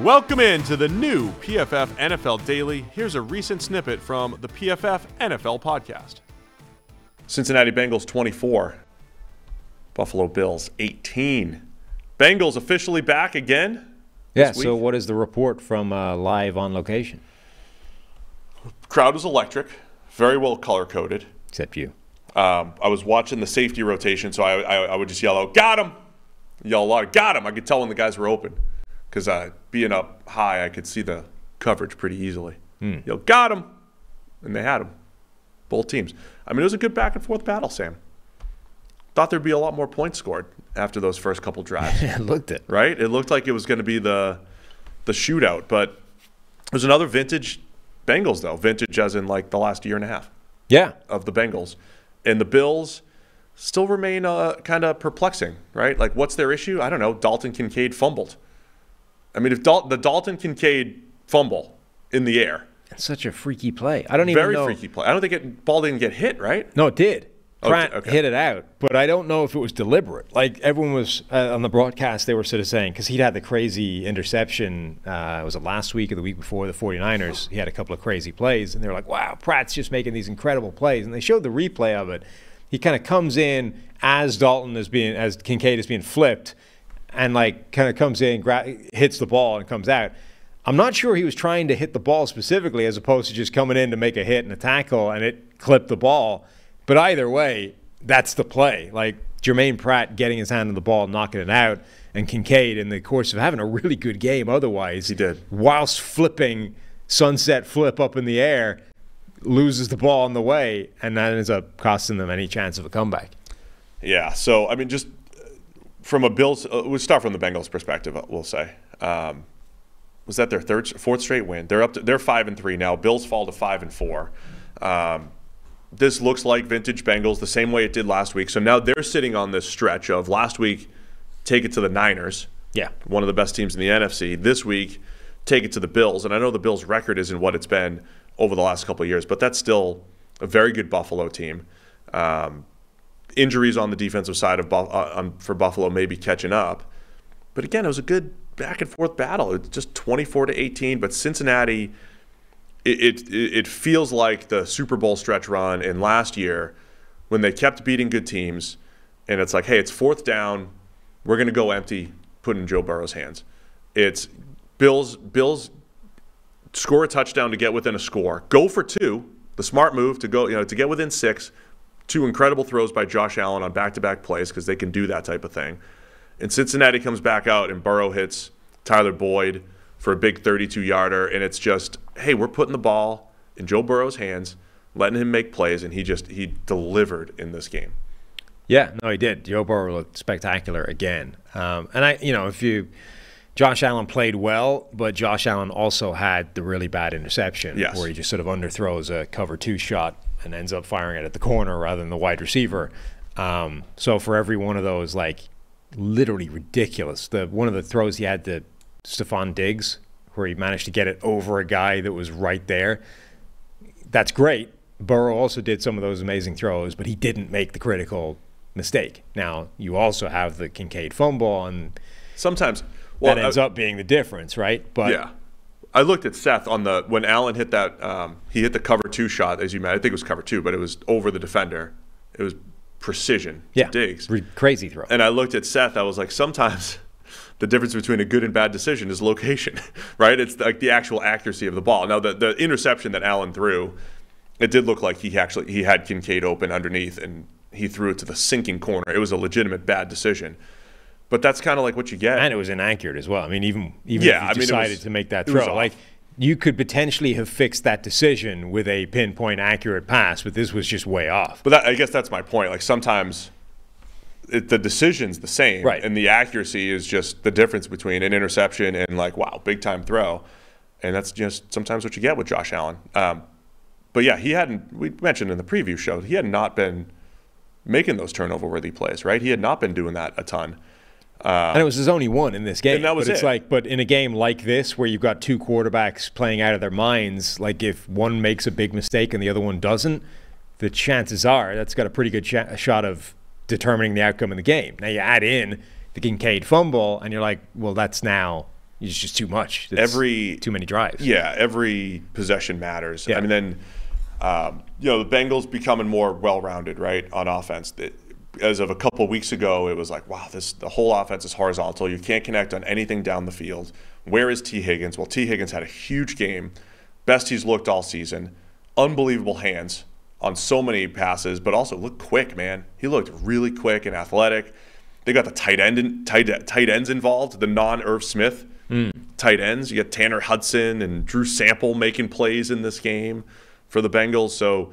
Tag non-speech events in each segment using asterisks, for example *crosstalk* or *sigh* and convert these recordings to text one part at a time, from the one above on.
Welcome in to the new PFF NFL Daily. Here's a recent snippet from the PFF NFL podcast. Cincinnati Bengals 24, Buffalo Bills 18. Bengals officially back again. Yeah, so what is the report from uh, live on location? Crowd was electric, very well color coded. Except you. Um, I was watching the safety rotation, so I, I, I would just yell out, "Got him!" Yell a lot, "Got him!" I could tell when the guys were open because uh, being up high, I could see the coverage pretty easily. Yell, "Got him!" and they had him. Both teams. I mean, it was a good back and forth battle, Sam. Thought there'd be a lot more points scored after those first couple drives, *laughs* I looked it. right? It looked like it was going to be the the shootout, but it was another vintage Bengals though. Vintage as in like the last year and a half Yeah. of the Bengals. And the Bills still remain uh, kind of perplexing, right? Like, what's their issue? I don't know. Dalton Kincaid fumbled. I mean, if Dal- the Dalton Kincaid fumble in the air, It's such a freaky play. I don't even very know. freaky play. I don't think it ball didn't get hit, right? No, it did. Oh, Pratt okay. hit it out, but I don't know if it was deliberate. Like everyone was uh, on the broadcast, they were sort of saying because he'd had the crazy interception. Uh, was it last week or the week before the 49ers? He had a couple of crazy plays, and they were like, "Wow, Pratt's just making these incredible plays." And they showed the replay of it. He kind of comes in as Dalton is being as Kincaid is being flipped, and like kind of comes in, gra- hits the ball, and comes out. I'm not sure he was trying to hit the ball specifically as opposed to just coming in to make a hit and a tackle and it clipped the ball. But either way, that's the play. Like Germaine Pratt getting his hand on the ball, knocking it out, and Kincaid in the course of having a really good game otherwise. He did. Whilst flipping sunset flip up in the air, loses the ball on the way, and that ends up costing them any chance of a comeback. Yeah. So, I mean, just from a Bills, uh, we'll start from the Bengals' perspective, uh, we'll say. Um, was that their third, fourth straight win? They're up to, they're five and three now. Bills fall to five and four. Um, this looks like vintage Bengals the same way it did last week. So now they're sitting on this stretch of last week, take it to the Niners, Yeah. one of the best teams in the NFC. This week, take it to the Bills. And I know the Bills' record isn't what it's been over the last couple of years, but that's still a very good Buffalo team. Um, injuries on the defensive side of uh, um, for Buffalo maybe catching up. But again, it was a good back and forth battle. It's just 24 to 18. But Cincinnati, it, it it feels like the Super Bowl stretch run in last year when they kept beating good teams, and it's like, hey, it's fourth down, we're gonna go empty, put in Joe Burrow's hands. It's Bills Bills score a touchdown to get within a score, go for two, the smart move to go, you know, to get within six. Two incredible throws by Josh Allen on back-to-back plays because they can do that type of thing. And Cincinnati comes back out and Burrow hits Tyler Boyd for a big 32 yarder. And it's just, hey, we're putting the ball in Joe Burrow's hands, letting him make plays. And he just, he delivered in this game. Yeah, no, he did. Joe Burrow looked spectacular again. Um, and I, you know, if you, Josh Allen played well, but Josh Allen also had the really bad interception Yes. where he just sort of underthrows a cover two shot and ends up firing it at the corner rather than the wide receiver. Um, so for every one of those, like literally ridiculous. The one of the throws he had to Stefon Diggs, where he managed to get it over a guy that was right there. That's great. Burrow also did some of those amazing throws, but he didn't make the critical mistake. Now you also have the Kincaid fumble, and Sometimes, well, that ends uh, up being the difference, right? But yeah. I looked at Seth on the when Allen hit that um, he hit the cover two shot as you mentioned. I think it was cover two, but it was over the defender. It was precision. yeah, Diggs, re- crazy throw. And I looked at Seth. I was like, sometimes *laughs* the difference between a good and bad decision is location, *laughs* right? It's like the actual accuracy of the ball. Now, the, the interception that Allen threw, it did look like he actually he had Kincaid open underneath, and he threw it to the sinking corner. It was a legitimate bad decision. But that's kind of like what you get. and it was inaccurate as well. I mean, even even Yeah, if you I mean, decided was- to make that throw, like you could potentially have fixed that decision with a pinpoint accurate pass, but this was just way off. But that, I guess that's my point. Like sometimes it, the decision's the same, Right. And the accuracy is just the difference between an interception and like, wow, big time throw. And that's just sometimes what you get with Josh Allen. Um, but yeah, he hadn't. We mentioned in the preview show he had not been making those turnover worthy plays, right? He had not been doing that a ton. And it was his only one in this game. And that was but it's it. like, but in a game like this, where you've got two quarterbacks playing out of their minds, like if one makes a big mistake and the other one doesn't, the chances are that's got a pretty good shot of determining the outcome of the game. Now you add in the Kincaid fumble, and you're like, well, that's now it's just too much. It's Every- too many drives. Yeah, every possession matters. Yeah. I mean, then um, you know the Bengals becoming more well-rounded, right, on offense. It- as of a couple of weeks ago, it was like, wow, this the whole offense is horizontal. You can't connect on anything down the field. Where is Tee Higgins? Well, Tee Higgins had a huge game, best he's looked all season. Unbelievable hands on so many passes, but also looked quick, man. He looked really quick and athletic. They got the tight end in, tight tight ends involved, the non Irv Smith hmm. tight ends. You got Tanner Hudson and Drew Sample making plays in this game for the Bengals. So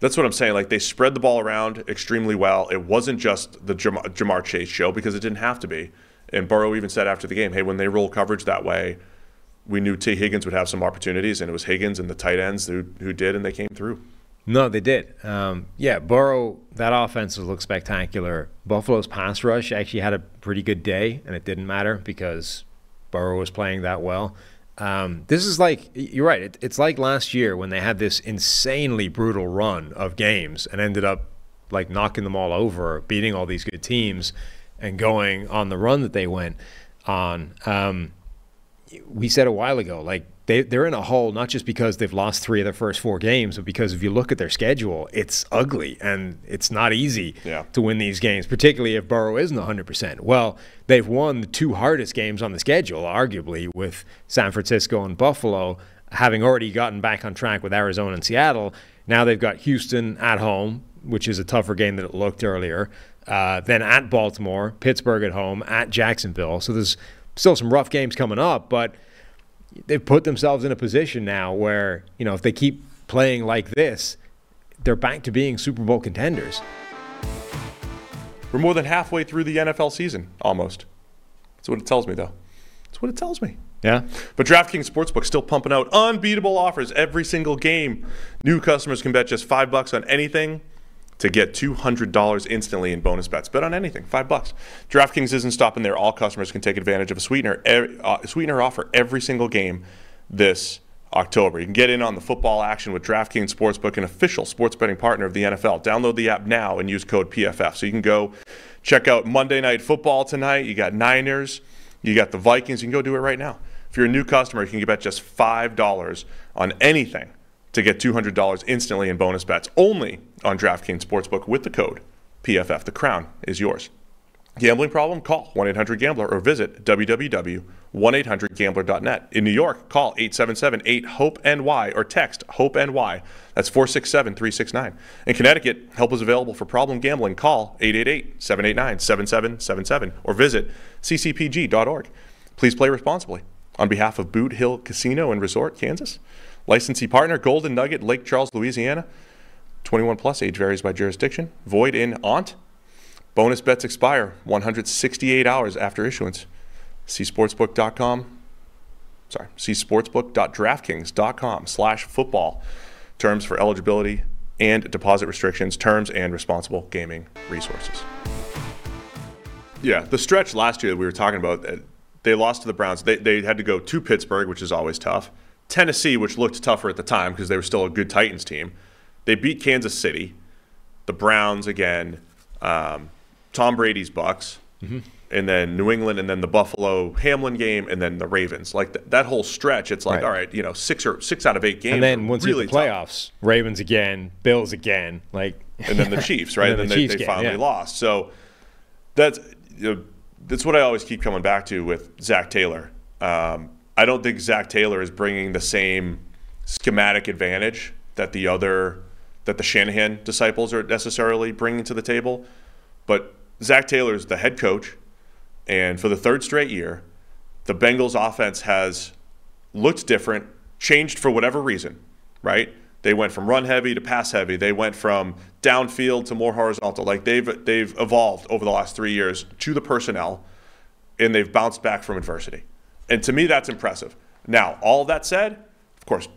that's what I'm saying. Like they spread the ball around extremely well. It wasn't just the Ja'Marr, Ja'Marr Chase show because it didn't have to be. And Burrow even said after the game, "Hey, when they roll coverage that way, we knew Tee Higgins would have some opportunities, and it was Higgins and the tight ends who, who did, and they came through." No, they did. Um, yeah, Burrow, that offense looked spectacular. Buffalo's pass rush actually had a pretty good day, and it didn't matter because Burrow was playing that well. Um, this is like, you're right, it, it's like last year when they had this insanely brutal run of games and ended up like knocking them all over, beating all these good teams, and going on the run that they went on. Um, we said a while ago, like they, they're in a hole not just because they've lost three of their first four games, but because if you look at their schedule, it's ugly and it's not easy Yeah. to win these games, particularly if Burrow isn't 100%. Well, they've won the two hardest games on the schedule, arguably, with San Francisco and Buffalo, having already gotten back on track with Arizona and Seattle. Now they've got Houston at home, which is a tougher game than it looked earlier. Uh, then at Baltimore, Pittsburgh at home, at Jacksonville. So there's still some rough games coming up, but they've put themselves in a position now where, you know, if they keep playing like this, they're back to being Super Bowl contenders. We're more than halfway through the NFL season, almost. That's what it tells me, though. That's what it tells me. Yeah. But DraftKings Sportsbook still pumping out unbeatable offers every single game. New customers can bet just five bucks on anything to get $200 instantly in bonus bets. Bet on anything, five bucks. DraftKings isn't stopping there. All customers can take advantage of a sweetener, e- uh, sweetener offer every single game this October. You can get in on the football action with DraftKings Sportsbook, an official sports betting partner of the NFL. Download the app now and use code PFF. So you can go check out Monday Night Football tonight. You got Niners, you got the Vikings. You can go do it right now. If you're a new customer, you can bet just $5 on anything to get $200 instantly in bonus bets only on DraftKings Sportsbook with the code PFF. The crown is yours. Gambling problem? Call 1 800 Gambler or visit www.1800Gambler.net. In New York, call 877 8 HOPE NY or text HOPE NY. That's 467 369. In Connecticut, help is available for problem gambling. Call 888 789 7777 or visit ccpg.org. Please play responsibly. On behalf of Boot Hill Casino and Resort, Kansas, licensee partner Golden Nugget, Lake Charles, Louisiana. 21 plus age varies by jurisdiction. Void in Ont. Bonus bets expire 168 hours after issuance. See sportsbook.com. Sorry, see sportsbook.draftkings.com slash football. Terms for eligibility and deposit restrictions, terms and responsible gaming resources. Yeah, the stretch last year that we were talking about, uh, they lost to the Browns. They, they had to go to Pittsburgh, which is always tough. Tennessee, which looked tougher at the time because they were still a good Titans team. They beat Kansas City, the Browns again, um, Tom Brady's Bucks, and then New England, and then the Buffalo Hamlin game, and then the Ravens. Like th- that whole stretch, it's like Right. all right, you know, six or six out of eight games. And then once really you hit the tough. playoffs, Ravens again, Bills again, like and then the *laughs* Chiefs, right? And and then then the they, Chiefs they game, finally yeah. lost. So that's you know, that's what I always keep coming back to with Zac Taylor. Um, I don't think Zac Taylor is bringing the same schematic advantage that the other that the Shanahan disciples are necessarily bringing to the table. But Zac Taylor is the head coach, and for the third straight year, the Bengals offense has looked different, changed for whatever reason, right? They went from run heavy to pass heavy. They went from downfield to more horizontal. Like they've they've evolved over the last three years to the personnel, and they've bounced back from adversity. And to me, that's impressive. Now, all that said, of course,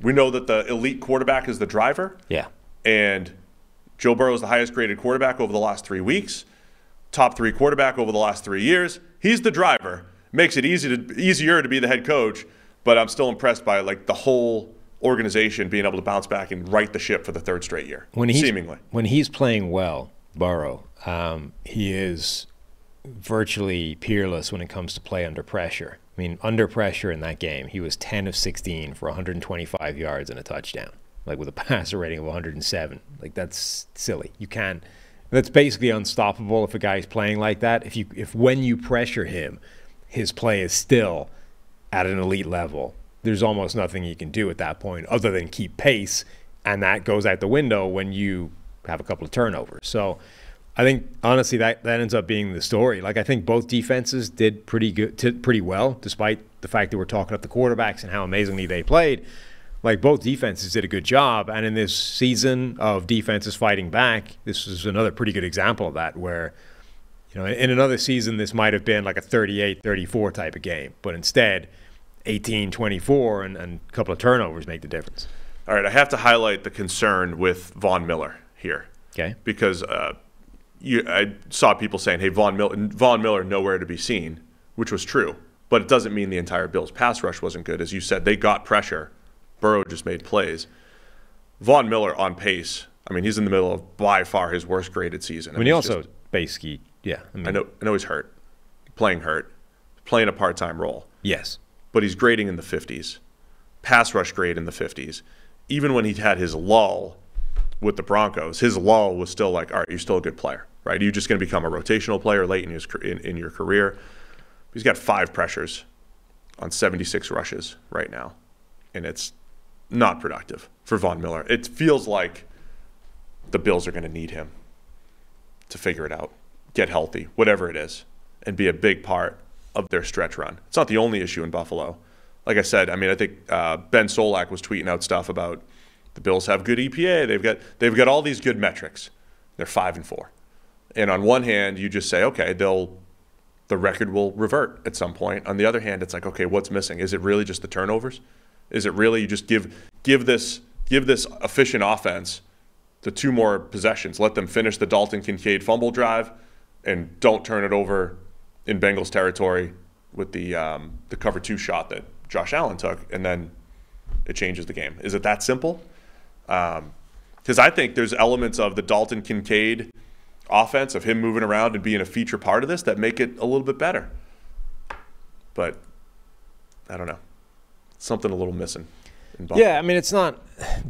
we know that the elite quarterback is the driver. Yeah. And Joe Burrow is the highest graded quarterback over the last three weeks, top three quarterback over the last three years. He's the driver. Makes it easy to easier to be the head coach, but I'm still impressed by like the whole organization being able to bounce back and right the ship for the third straight year. When he's, seemingly, when he's playing well, Burrow, um, he is virtually peerless when it comes to play under pressure. I mean, under pressure in that game, he was 10 of 16 for 125 yards and a touchdown, like with a *laughs* passer rating of 107. Like that's silly. You can't. That's basically unstoppable if a guy's playing like that. If you if when you pressure him, his play is still at an elite level. There's almost nothing you can do at that point other than keep pace, and that goes out the window when you have a couple of turnovers. So I think honestly that that ends up being the story. Like I think both defenses did pretty good, t- pretty well, despite the fact that we're talking up the quarterbacks and how amazingly they played. Like both defenses did a good job, and in this season of defenses fighting back, this is another pretty good example of that. Where, you know, in another season this might have been like a 38-34 type of game, but instead, 18-24 and, and a couple of turnovers make the difference. All right, I have to highlight the concern with Von Miller here. Okay. Because uh, you, I saw people saying, "Hey, Von Miller, Von Miller, nowhere to be seen," which was true. But it doesn't mean the entire Bills pass rush wasn't good. As you said, they got pressure. Burrow just made plays. Von Miller on pace. I mean, he's in the middle of by far his worst graded season. I mean, he also just, basically, yeah. I, mean, I know, I know he's hurt, playing hurt, playing a part-time role. Yes, but he's grading in the 50s, pass rush grade in the 50s. Even when he had his lull with the Broncos, his lull was still like, all right, you're still a good player right? Are you just going to become a rotational player late in, his, in, in your career? He's got five pressures on 76 rushes right now, and it's not productive for Von Miller. It feels like the Bills are going to need him to figure it out, get healthy, whatever it is, and be a big part of their stretch run. It's not the only issue in Buffalo. Like I said, I mean, I think uh, Ben Solak was tweeting out stuff about the Bills have good EPA. They've got they've got all these good metrics. They're five and four. And on one hand, you just say, okay, they'll the record will revert at some point. On the other hand, it's like, okay, what's missing? Is it really just the turnovers? Is it really you just give give this give this efficient offense the two more possessions, let them finish the Dalton Kincaid fumble drive, and don't turn it over in Bengals territory with the um, the cover two shot that Josh Allen took, and then it changes the game. Is it that simple? Because um, I think there's elements of the Dalton Kincaid offense of him moving around and being a feature part of this that make it a little bit better. But I don't know. Something a little missing. Yeah, I mean, it's not.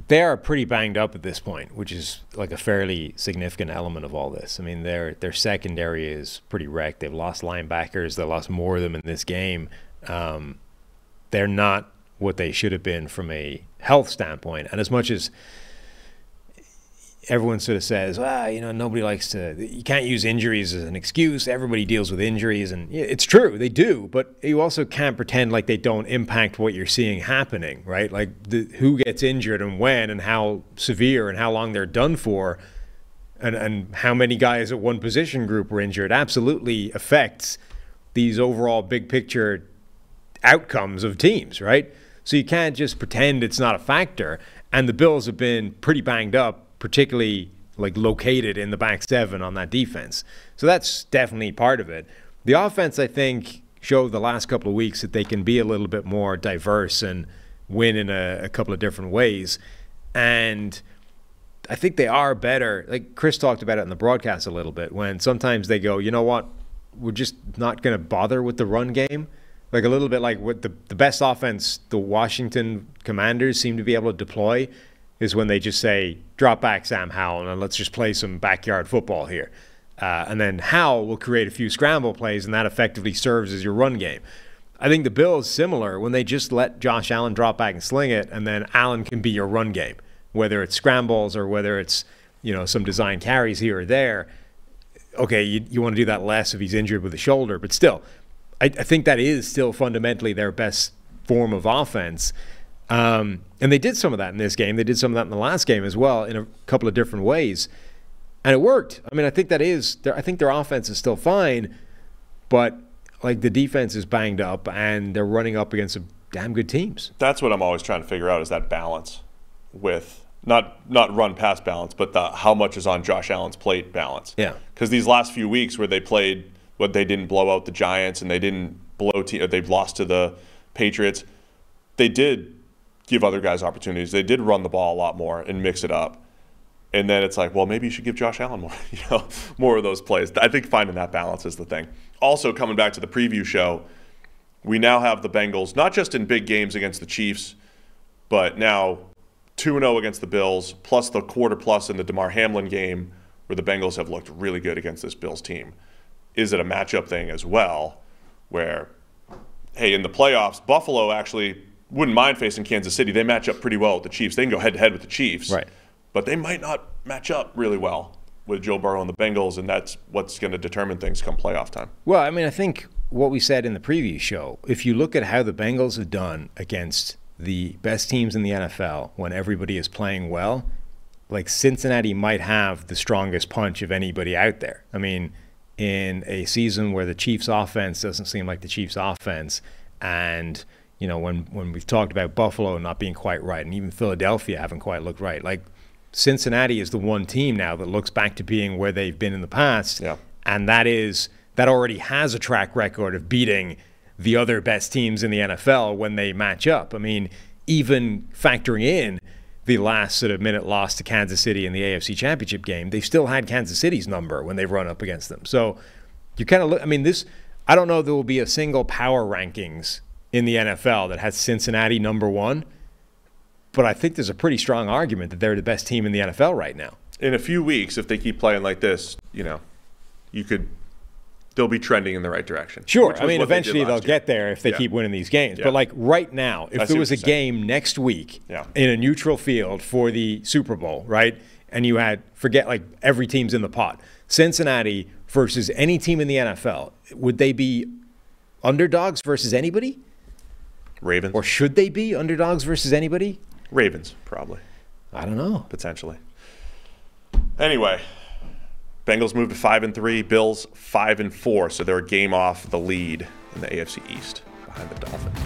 They are pretty banged up at this point, which is like a fairly significant element of all this. I mean, their their secondary is pretty wrecked. They've lost linebackers. They lost more of them in this game. Um, they're not what they should have been from a health standpoint. And as much as everyone sort of says, well, you know, nobody likes to, you can't use injuries as an excuse. Everybody deals with injuries. And it's true, they do. But you also can't pretend like they don't impact what you're seeing happening, right? Like the, who gets injured and when and how severe and how long they're done for and, and how many guys at one position group were injured absolutely affects these overall big picture outcomes of teams, right? So you can't just pretend it's not a factor. And the Bills have been pretty banged up particularly like located in the back seven on that defense. So that's definitely part of it. The offense, I think, showed the last couple of weeks that they can be a little bit more diverse and win in a, a couple of different ways. And I think they are better. Like Chris talked about it in the broadcast a little bit when sometimes they go, you know what, we're just not going to bother with the run game. Like a little bit like what the, the best offense the Washington Commanders seem to be able to deploy is when they just say, drop back Sam Howell and let's just play some backyard football here. Uh, and then Howell will create a few scramble plays, and that effectively serves as your run game. I think the Bills similar when they just let Josh Allen drop back and sling it, and then Allen can be your run game, whether it's scrambles or whether it's you know some design carries here or there. Okay, you, you want to do that less if he's injured with the shoulder, but still, I, I think that is still fundamentally their best form of offense. Um, and they did some of that in this game. They did some of that in the last game as well in a couple of different ways. And it worked. I mean, I think that is, I think their offense is still fine, but like the defense is banged up and they're running up against some damn good teams. That's what I'm always trying to figure out is that balance with not not run pass balance, but the how much is on Josh Allen's plate balance. Yeah. Because these last few weeks where they played, what they didn't blow out the Giants and they didn't blow, te- they've lost to the Patriots. They did give other guys opportunities. They did run the ball a lot more and mix it up. And then it's like, well, maybe you should give Josh Allen more, *laughs* you know, more of those plays. I think finding that balance is the thing. Also, coming back to the preview show, we now have the Bengals not just in big games against the Chiefs, but now 2 0 against the Bills, plus the quarter plus in the Damar Hamlin game, where the Bengals have looked really good against this Bills team. Is it a matchup thing as well, where, hey, in the playoffs, Buffalo actually wouldn't mind facing Kansas City. They match up pretty well with the Chiefs. They can go head to head with the Chiefs. Right. But they might not match up really well with Joe Burrow and the Bengals, and that's what's going to determine things come playoff time. Well, I mean, I think what we said in the previous show, if you look at how the Bengals have done against the best teams in the NFL when everybody is playing well, like Cincinnati might have the strongest punch of anybody out there. I mean, in a season where the Chiefs offense doesn't seem like the Chiefs offense and you know when when we've talked about Buffalo not being quite right and even Philadelphia haven't quite looked right like Cincinnati is the one team now that looks back to being where they've been in the past Yeah. and that is that already has a track record of beating the other best teams in the NFL when they match up. I mean, even factoring in the last sort of minute loss to Kansas City in the AFC Championship game, they've still had Kansas City's number when they've run up against them. So you kind of look. I mean, this. I don't know. There will be a single power rankings in the NFL that has Cincinnati number one, but I think there's a pretty strong argument that they're the best team in the NFL right now. In a few weeks, if they keep playing like this, you know, you could they'll be trending in the right direction. Sure. I mean, they eventually they'll year. get there if they Yeah. keep winning these games. Yeah. But like right now, if I there was a saying. game next week Yeah. in a neutral field for the Super Bowl, right? And you had forget like every team's in the pot. Cincinnati versus any team in the NFL, would they be underdogs versus anybody? Ravens. Or should they be underdogs versus anybody? Ravens, probably, I don't know. potentially. Anyway, Bengals moved to five and three, Bills five and four, so they're a game off the lead in the AFC East behind the Dolphins.